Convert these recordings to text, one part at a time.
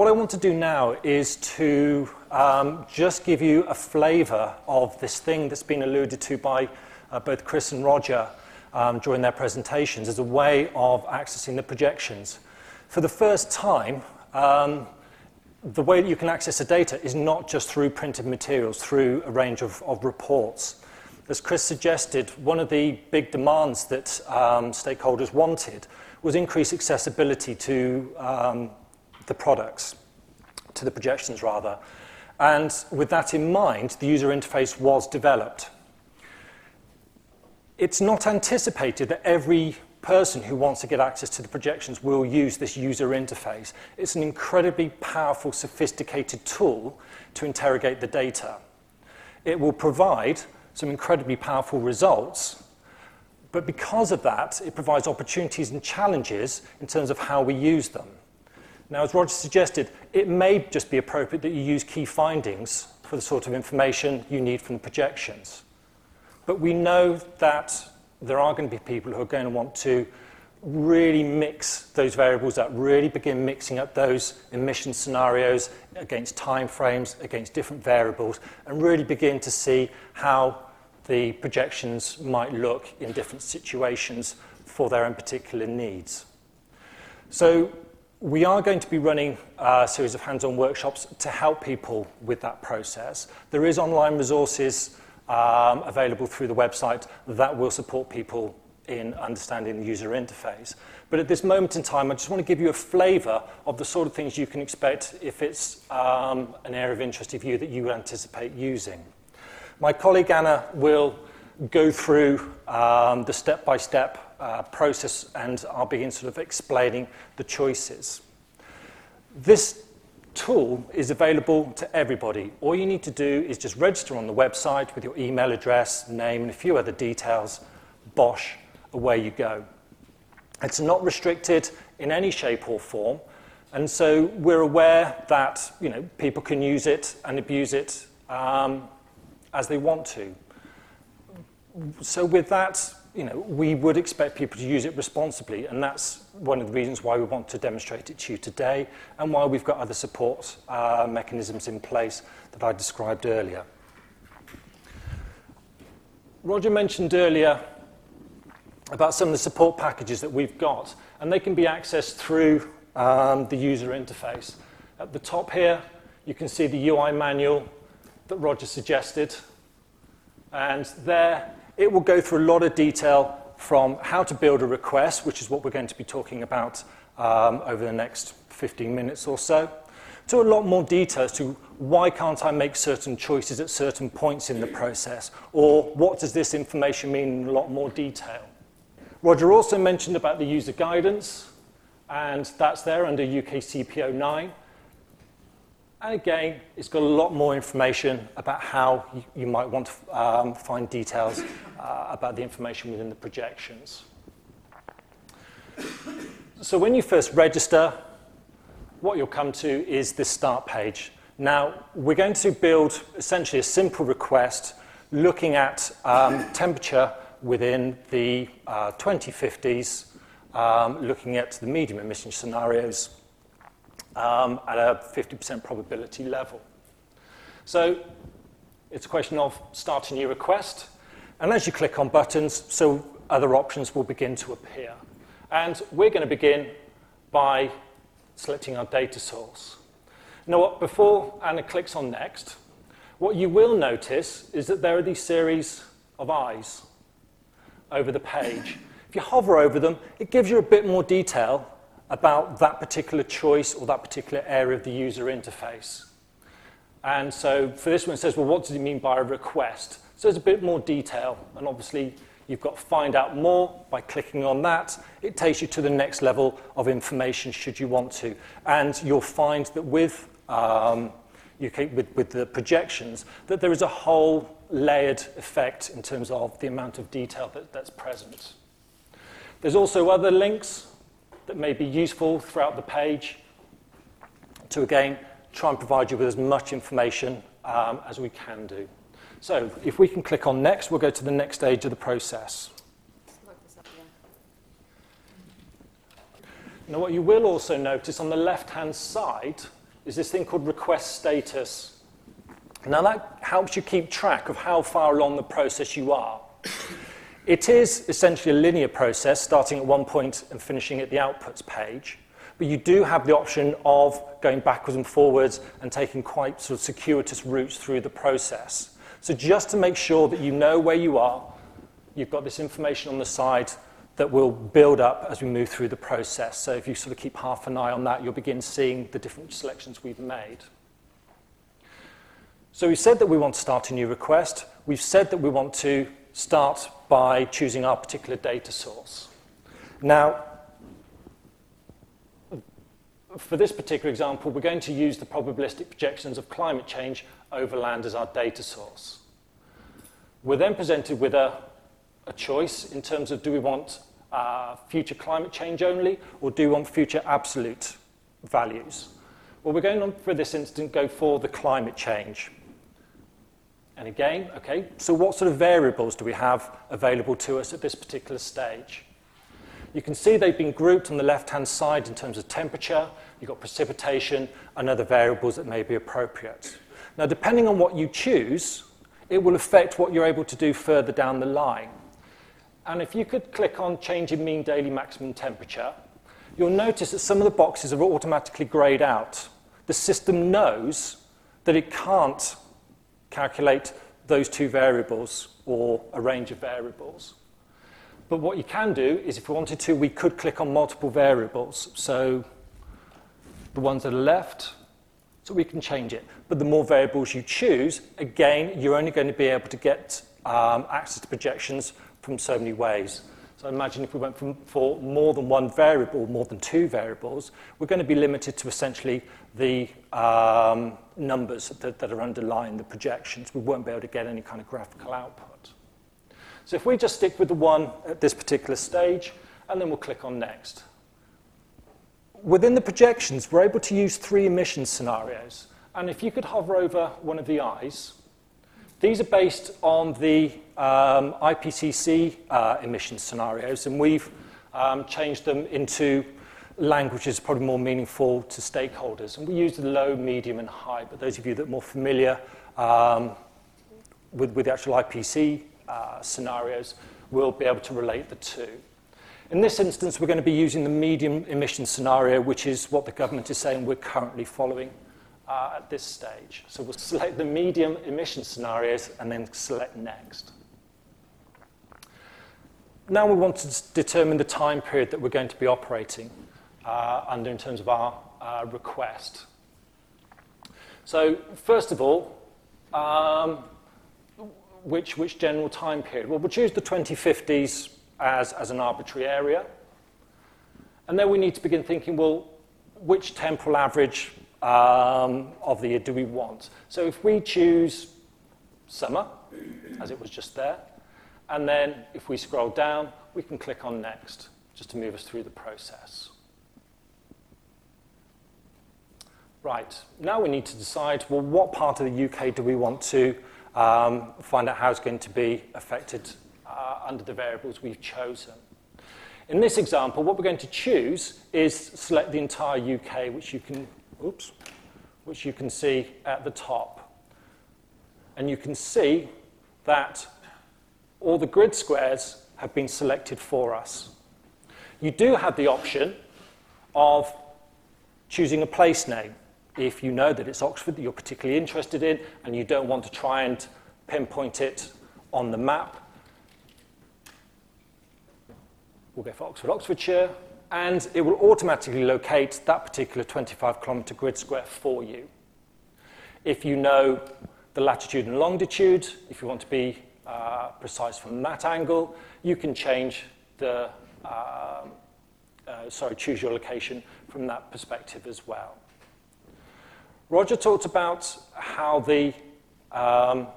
what I want to do now is to um, just give you a flavour of this thing that's been alluded to by uh, both Chris and Roger um, during their presentations as a way of accessing the projections. For the first time, um, the way that you can access the data is not just through printed materials, through a range of, of reports. As Chris suggested, one of the big demands that um, stakeholders wanted was increased accessibility to um, the products, to the projections rather. And with that in mind, the user interface was developed. It's not anticipated that every person who wants to get access to the projections will use this user interface. It's an incredibly powerful, sophisticated tool to interrogate the data. It will provide some incredibly powerful results, but because of that, it provides opportunities and challenges in terms of how we use them. Now, as Roger suggested, it may just be appropriate that you use key findings for the sort of information you need from the projections. But we know that there are going to be people who are going to want to really mix those variables up, really begin mixing up those emission scenarios against timeframes, against different variables, and really begin to see how the projections might look in different situations for their own particular needs. So we are going to be running a series of hands-on workshops to help people with that process. There is online resources um, available through the website that will support people in understanding the user interface. But at this moment in time, I just want to give you a flavour of the sort of things you can expect if it's um, an area of interest of you that you anticipate using. My colleague Anna will go through um, the step-by-step uh, process and I'll begin sort of explaining the choices. This tool is available to everybody. All you need to do is just register on the website with your email address, name, and a few other details. Bosh, away you go. It's not restricted in any shape or form, and so we're aware that you know, people can use it and abuse it um, as they want to. So with that, you know, we would expect people to use it responsibly, and that's one of the reasons why we want to demonstrate it to you today, and why we've got other support uh, mechanisms in place that I described earlier. Roger mentioned earlier about some of the support packages that we've got, and they can be accessed through um, the user interface. At the top here, you can see the UI manual that Roger suggested, and there it will go through a lot of detail from how to build a request, which is what we're going to be talking about um, over the next 15 minutes or so, to a lot more detail as to why can't I make certain choices at certain points in the process, or what does this information mean in a lot more detail. Roger also mentioned about the user guidance, and that's there under UK CP 09. And again, it's got a lot more information about how you, might want to um, find details uh, about the information within the projections. So when you first register, what you'll come to is this start page. Now, we're going to build essentially a simple request looking at um, temperature within the uh, 2050s, um, looking at the medium emission scenarios um, at a 50% probability level. So it's a question of starting your request, and as you click on buttons, so other options will begin to appear. And we're going to begin by selecting our data source. Now, before Anna clicks on next, what you will notice is that there are these series of eyes over the page. If you hover over them, it gives you a bit more detail about that particular choice or that particular area of the user interface. And so for this one, it says, well, what does it mean by a request? So there's a bit more detail, and obviously you've got find out more by clicking on that. It takes you to the next level of information should you want to. And you'll find that with, um, UK, with, with the projections, that there is a whole layered effect in terms of the amount of detail that, that's present. There's also other links that may be useful throughout the page to, again, try and provide you with as much information um, as we can do. So if we can click on next, we'll go to the next stage of the process. Now, what you will also notice on the left-hand side is this thing called request status. Now that helps you keep track of how far along the process you are. It is essentially a linear process, starting at one point and finishing at the outputs page. But you do have the option of going backwards and forwards and taking quite sort of circuitous routes through the process. So just to make sure that you know where you are, you've got this information on the side that will build up as we move through the process. So if you sort of keep half an eye on that, you'll begin seeing the different selections we've made. So we said that we want to start a new request. We've said that we want to start by choosing our particular data source. Now, for this particular example, we're going to use the probabilistic projections of climate change over land as our data source. We're then presented with a, a choice in terms of do we want uh, future climate change only or do we want future absolute values? Well, we're going on for this instance go for the climate change. And again, okay, so what sort of variables do we have available to us at this particular stage? You can see they've been grouped on the left-hand side in terms of temperature, you've got precipitation, and other variables that may be appropriate. Now, depending on what you choose, it will affect what you're able to do further down the line. And if you could click on change in mean daily maximum temperature, you'll notice that some of the boxes are automatically grayed out. The system knows that it can't calculate those two variables or a range of variables. But what you can do is if we wanted to, we could click on multiple variables. So the ones that are left, so we can change it. But the more variables you choose, again, you're only going to be able to get um, access to projections from so many ways. So imagine if we went from, for more than one variable, more than two variables, we're going to be limited to essentially the um, numbers that, that are underlying the projections. We won't be able to get any kind of graphical output. So if we just stick with the one at this particular stage, and then we'll click on next. Within the projections, we're able to use three emission scenarios. And if you could hover over one of the eyes, these are based on the um, IPCC uh, emission scenarios, and we've um, changed them into languages probably more meaningful to stakeholders. And we use the low, medium, and high. But those of you that are more familiar um, with, with the actual IPCC uh, scenarios, we'll be able to relate the two. In this instance, we're going to be using the medium emission scenario, which is what the government is saying we're currently following uh, at this stage. So we'll select the medium emission scenarios and then select next. Now we want to determine the time period that we're going to be operating uh, under in terms of our uh, request. So first of all, um, which, which general time period? Well, we'll choose the 2050s as, as an arbitrary area. And then we need to begin thinking, well, which temporal average um, of the year do we want? So if we choose summer, as it was just there, and then if we scroll down, we can click on next, just to move us through the process. Right, now we need to decide, well, what part of the UK do we want to um, find out how it's going to be affected uh, under the variables we've chosen. In this example, what we're going to choose is select the entire UK, which you can, oops, which you can see at the top. And you can see that all the grid squares have been selected for us. You do have the option of choosing a place name if you know that it's Oxford that you're particularly interested in and you don't want to try and pinpoint it on the map. We'll go for Oxford, Oxfordshire, and it will automatically locate that particular 25 kilometre grid square for you. If you know the latitude and longitude, if you want to be uh, precise from that angle, you can change the, uh, uh, sorry, choose your location from that perspective as well. Roger talked about how the um,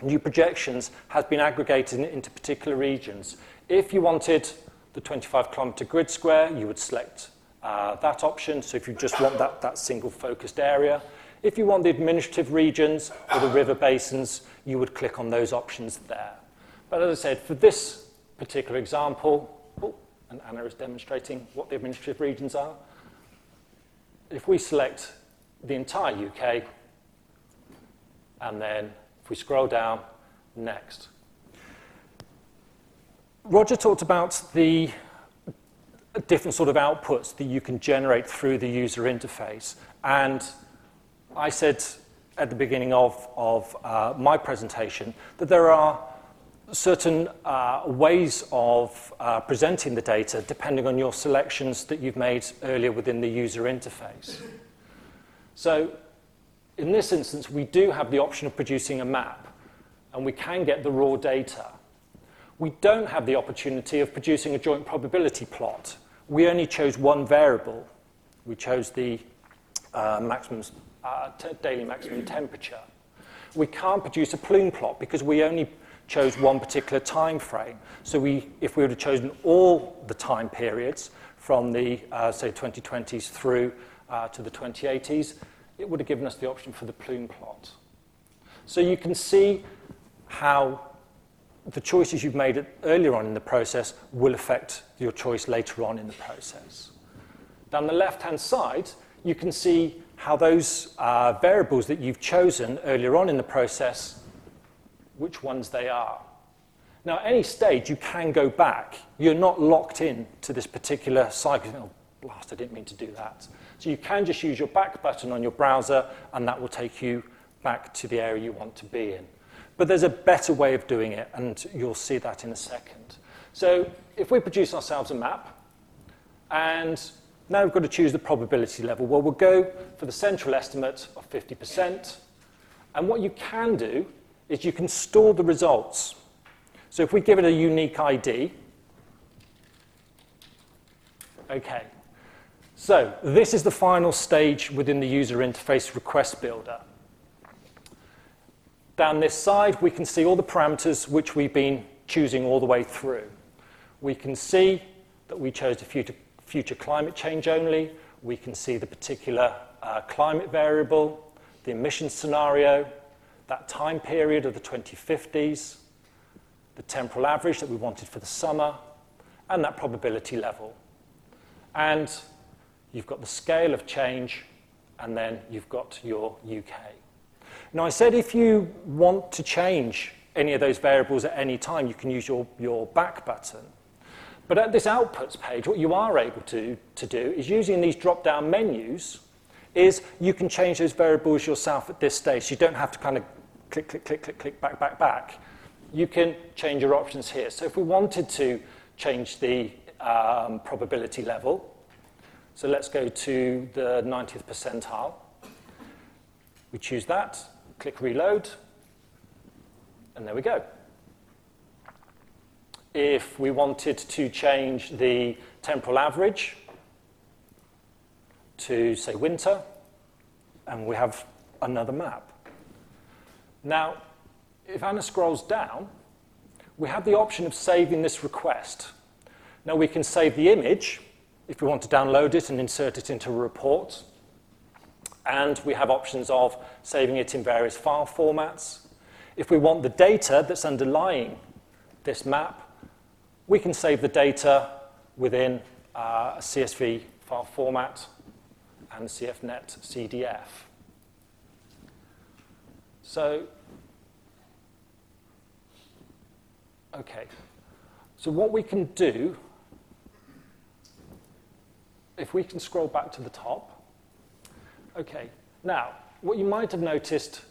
new projections has been aggregated into particular regions. If you wanted the 25 kilometre grid square, you would select uh, that option. So if you just want that, that single focused area. If you want the administrative regions or the river basins, you would click on those options there. But as I said, for this particular example, oh, and Anna is demonstrating what the administrative regions are. If we select the entire UK. And then if we scroll down, next. Roger talked about the different sort of outputs that you can generate through the user interface. And I said at the beginning of, of uh, my presentation that there are certain uh, ways of uh, presenting the data depending on your selections that you've made earlier within the user interface. So in this instance, we do have the option of producing a map, and we can get the raw data. We don't have the opportunity of producing a joint probability plot. We only chose one variable. We chose the uh, maximum, uh, daily maximum temperature. We can't produce a plume plot because we only chose one particular time frame. So we, if we would have chosen all the time periods from the, uh, say, 2020s through uh, to the 2080s, it would have given us the option for the plume plot. So you can see how the choices you've made earlier on in the process will affect your choice later on in the process. Down the left-hand side, you can see how those uh, variables that you've chosen earlier on in the process which ones they are. Now, at any stage, you can go back. You're not locked in to this particular cycle. Oh, blast, I didn't mean to do that. So you can just use your back button on your browser, and that will take you back to the area you want to be in. But there's a better way of doing it, and you'll see that in a second. So if we produce ourselves a map, and now we've got to choose the probability level. Well, we'll go for the central estimate of 50%. And what you can do is you can store the results. So if we give it a unique ID, okay. So this is the final stage within the user interface request builder. Down this side, we can see all the parameters which we've been choosing all the way through. We can see that we chose the future, future climate change only. We can see the particular uh, climate variable, the emission scenario, that time period of the 2050s, the temporal average that we wanted for the summer, and that probability level. And you've got the scale of change, and then you've got your UK. Now, I said if you want to change any of those variables at any time, you can use your, your back button. But at this outputs page, what you are able to, to do is using these drop-down menus, is you can change those variables yourself at this stage. So You don't have to kind of click, click, click, click, click, back, back, back, you can change your options here. So if we wanted to change the um, probability level, so let's go to the 90th percentile. We choose that, click reload, and there we go. If we wanted to change the temporal average to, say, winter, and we have another map. Now, if Anna scrolls down, we have the option of saving this request. Now, we can save the image if we want to download it and insert it into a report. And we have options of saving it in various file formats. If we want the data that's underlying this map, we can save the data within uh, a CSV file format and CF NetCDF. So, okay. So what we can do, if we can scroll back to the top, okay. Now, what you might have noticed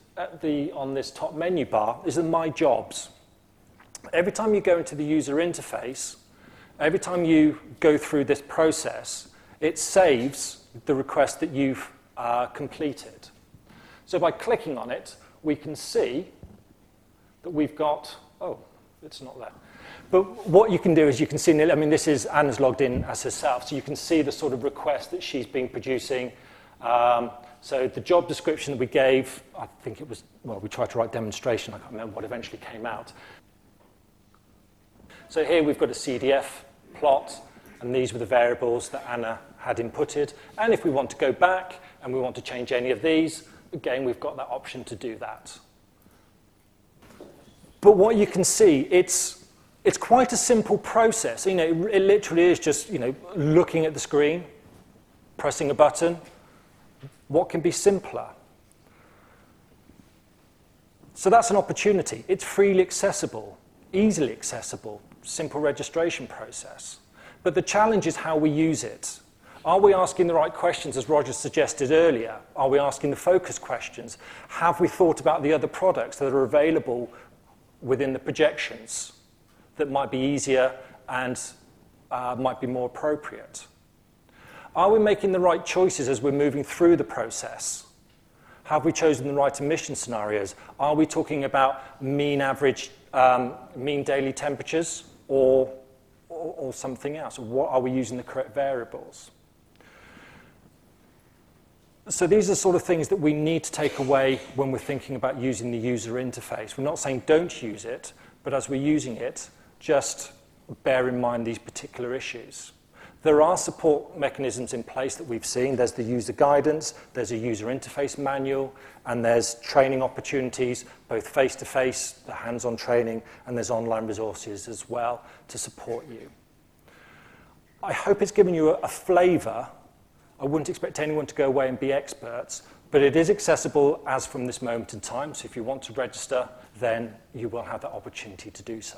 the, on this top menu bar is the My Jobs. Every time you go into the user interface, every time you go through this process, it saves the request that you've uh, completed. So by clicking on it, we can see that we've got, oh, it's not there. But what you can do is you can see, I mean, this is Anna's logged in as herself, so you can see the sort of request that she's been producing. Um, so the job description that we gave, I think it was, well, we tried to write demonstration, I can't remember what eventually came out. So here we've got a CDF plot, and these were the variables that Anna had inputted. And if we want to go back and we want to change any of these, again, we've got that option to do that. But what you can see, it's, it's quite a simple process. You know, it, it literally is just, you know, looking at the screen, pressing a button, What can be simpler? So that's an opportunity. It's freely accessible, easily accessible, simple registration process. But the challenge is how we use it. Are we asking the right questions, as Roger suggested earlier? Are we asking the focus questions? Have we thought about the other products that are available within the projections that might be easier and uh, might be more appropriate? Are we making the right choices as we're moving through the process? Have we chosen the right emission scenarios? Are we talking about mean average, um, mean daily temperatures or, or, or something else? What, are we using the correct variables? So these are sort of things that we need to take away when we're thinking about using the user interface. We're not saying don't use it, but as we're using it, just bear in mind these particular issues. There are support mechanisms in place that we've seen. There's the user guidance, there's a user interface manual, and there's training opportunities, both face-to-face, the hands-on training, and there's online resources as well to support you. I hope it's given you a, a flavour I wouldn't expect anyone to go away and be experts, but it is accessible as from this moment in time. So if you want to register, then you will have that opportunity to do so.